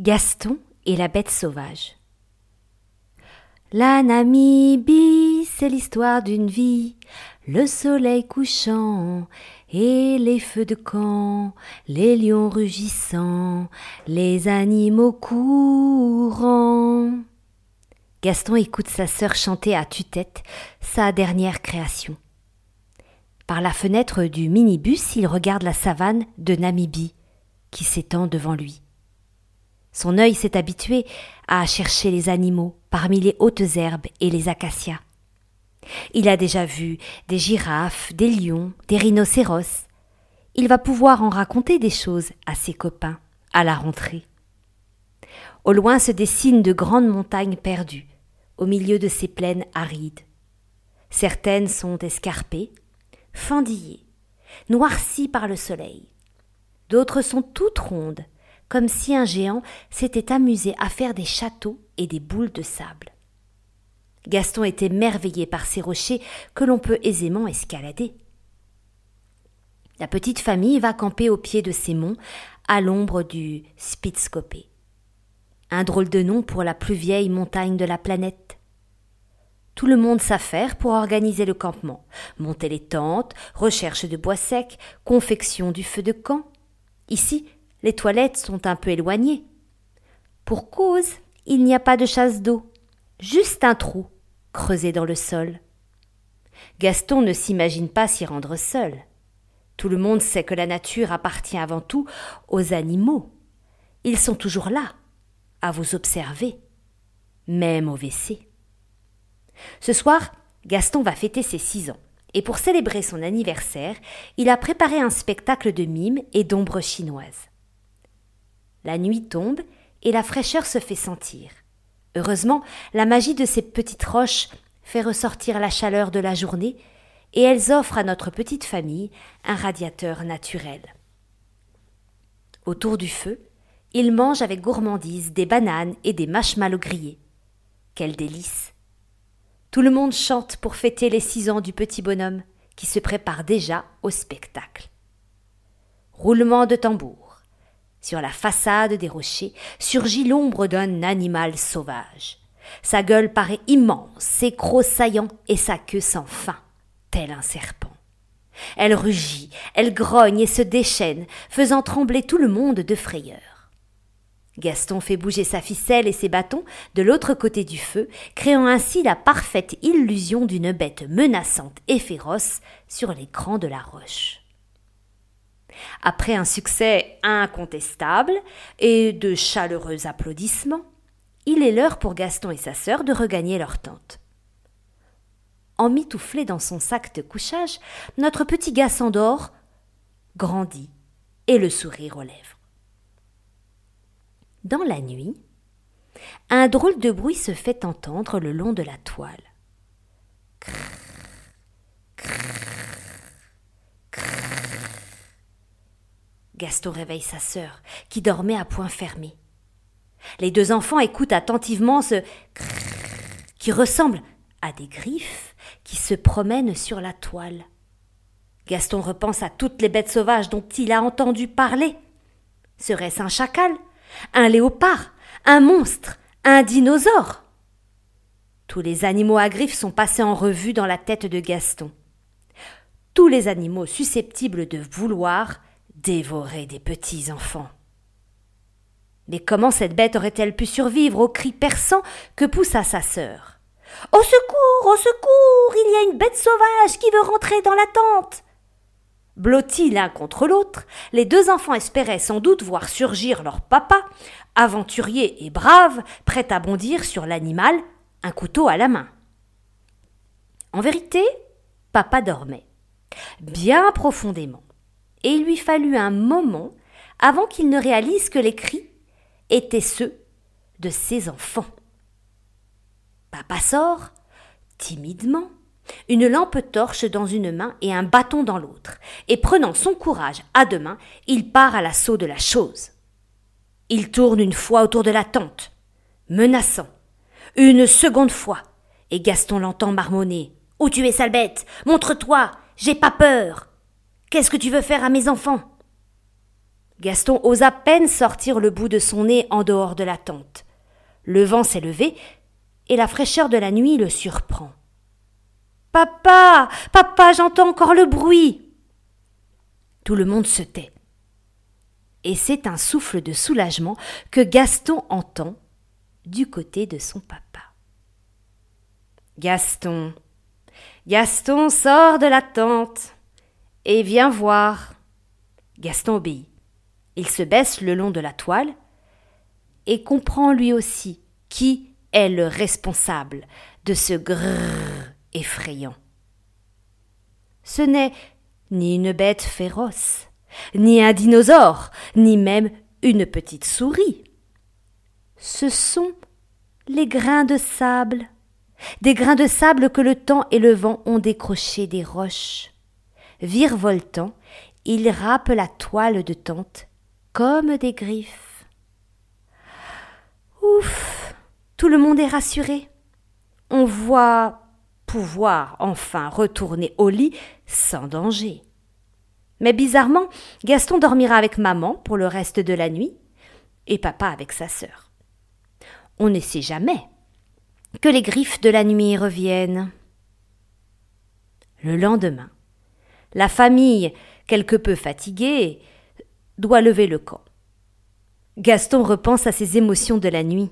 Gaston et la bête sauvage. La Namibie, c'est l'histoire d'une vie, le soleil couchant et les feux de camp, les lions rugissants, les animaux courants. Gaston écoute sa sœur chanter à tue-tête sa dernière création. Par la fenêtre du minibus, il regarde la savane de Namibie qui s'étend devant lui. Son œil s'est habitué à chercher les animaux parmi les hautes herbes et les acacias. Il a déjà vu des girafes, des lions, des rhinocéros. Il va pouvoir en raconter des choses à ses copains à la rentrée. Au loin se dessinent de grandes montagnes perdues, au milieu de ces plaines arides. Certaines sont escarpées, fendillées, noircies par le soleil. D'autres sont toutes rondes, comme si un géant s'était amusé à faire des châteaux et des boules de sable. Gaston était merveillé par ces rochers que l'on peut aisément escalader. La petite famille va camper au pied de ces monts, à l'ombre du Spitzkopé. Un drôle de nom pour la plus vieille montagne de la planète. Tout le monde s'affaire pour organiser le campement, monter les tentes, recherche de bois secs, confection du feu de camp. Ici, les toilettes sont un peu éloignées. Pour cause, il n'y a pas de chasse d'eau, juste un trou creusé dans le sol. Gaston ne s'imagine pas s'y rendre seul. Tout le monde sait que la nature appartient avant tout aux animaux. Ils sont toujours là, à vous observer, même au WC. Ce soir, Gaston va fêter ses six ans, et pour célébrer son anniversaire, il a préparé un spectacle de mimes et d'ombres chinoises. La nuit tombe et la fraîcheur se fait sentir. Heureusement, la magie de ces petites roches fait ressortir la chaleur de la journée et elles offrent à notre petite famille un radiateur naturel. Autour du feu, ils mangent avec gourmandise des bananes et des marshmallows grillés. Quel délice! Tout le monde chante pour fêter les six ans du petit bonhomme qui se prépare déjà au spectacle. Roulement de tambour. Sur la façade des rochers surgit l'ombre d'un animal sauvage. Sa gueule paraît immense, ses crocs saillants et sa queue sans fin, tel un serpent. Elle rugit, elle grogne et se déchaîne, faisant trembler tout le monde de frayeur. Gaston fait bouger sa ficelle et ses bâtons de l'autre côté du feu, créant ainsi la parfaite illusion d'une bête menaçante et féroce sur l'écran de la roche. Après un succès incontestable et de chaleureux applaudissements, il est l'heure pour Gaston et sa sœur de regagner leur tente. Emmitouflé dans son sac de couchage, notre petit gars s'endort, grandit et le sourire aux lèvres. Dans la nuit, un drôle de bruit se fait entendre le long de la toile. Gaston réveille sa sœur, qui dormait à point fermé. Les deux enfants écoutent attentivement ce qui ressemble à des griffes qui se promènent sur la toile. Gaston repense à toutes les bêtes sauvages dont il a entendu parler. Serait-ce un chacal, un léopard, un monstre, un dinosaure? Tous les animaux à griffes sont passés en revue dans la tête de Gaston. Tous les animaux susceptibles de vouloir dévorer des petits enfants. Mais comment cette bête aurait-elle pu survivre aux cris perçants que poussa sa sœur? Au secours, au secours, il y a une bête sauvage qui veut rentrer dans la tente. Blottis l'un contre l'autre, les deux enfants espéraient sans doute voir surgir leur papa, aventurier et brave, prêt à bondir sur l'animal, un couteau à la main. En vérité, papa dormait, bien profondément et il lui fallut un moment avant qu'il ne réalise que les cris étaient ceux de ses enfants. Papa sort, timidement, une lampe torche dans une main et un bâton dans l'autre, et prenant son courage à deux mains, il part à l'assaut de la chose. Il tourne une fois autour de la tente, menaçant, une seconde fois, et Gaston l'entend marmonner. Où tu es, sale bête? Montre-toi J'ai pas peur Qu'est-ce que tu veux faire à mes enfants? Gaston ose à peine sortir le bout de son nez en dehors de la tente. Le vent s'est levé, et la fraîcheur de la nuit le surprend. Papa. Papa, j'entends encore le bruit. Tout le monde se tait. Et c'est un souffle de soulagement que Gaston entend du côté de son papa. Gaston. Gaston sort de la tente et viens voir. Gaston obéit. Il se baisse le long de la toile et comprend lui aussi qui est le responsable de ce grrr effrayant. Ce n'est ni une bête féroce, ni un dinosaure, ni même une petite souris. Ce sont les grains de sable, des grains de sable que le temps et le vent ont décrochés des roches. Virevoltant, ils râpent la toile de tente comme des griffes. Ouf. Tout le monde est rassuré. On voit pouvoir enfin retourner au lit sans danger. Mais bizarrement, Gaston dormira avec maman pour le reste de la nuit et papa avec sa sœur. On ne sait jamais que les griffes de la nuit reviennent. Le lendemain, la famille, quelque peu fatiguée, doit lever le camp. Gaston repense à ses émotions de la nuit.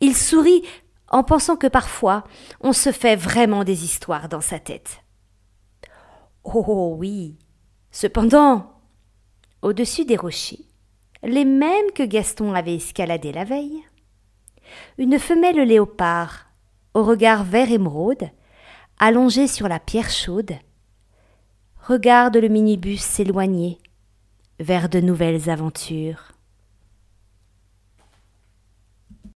Il sourit en pensant que parfois on se fait vraiment des histoires dans sa tête. Oh oui. Cependant, au-dessus des rochers, les mêmes que Gaston avait escaladés la veille, une femelle léopard, au regard vert émeraude, allongée sur la pierre chaude, regarde le minibus s'éloigner vers de nouvelles aventures.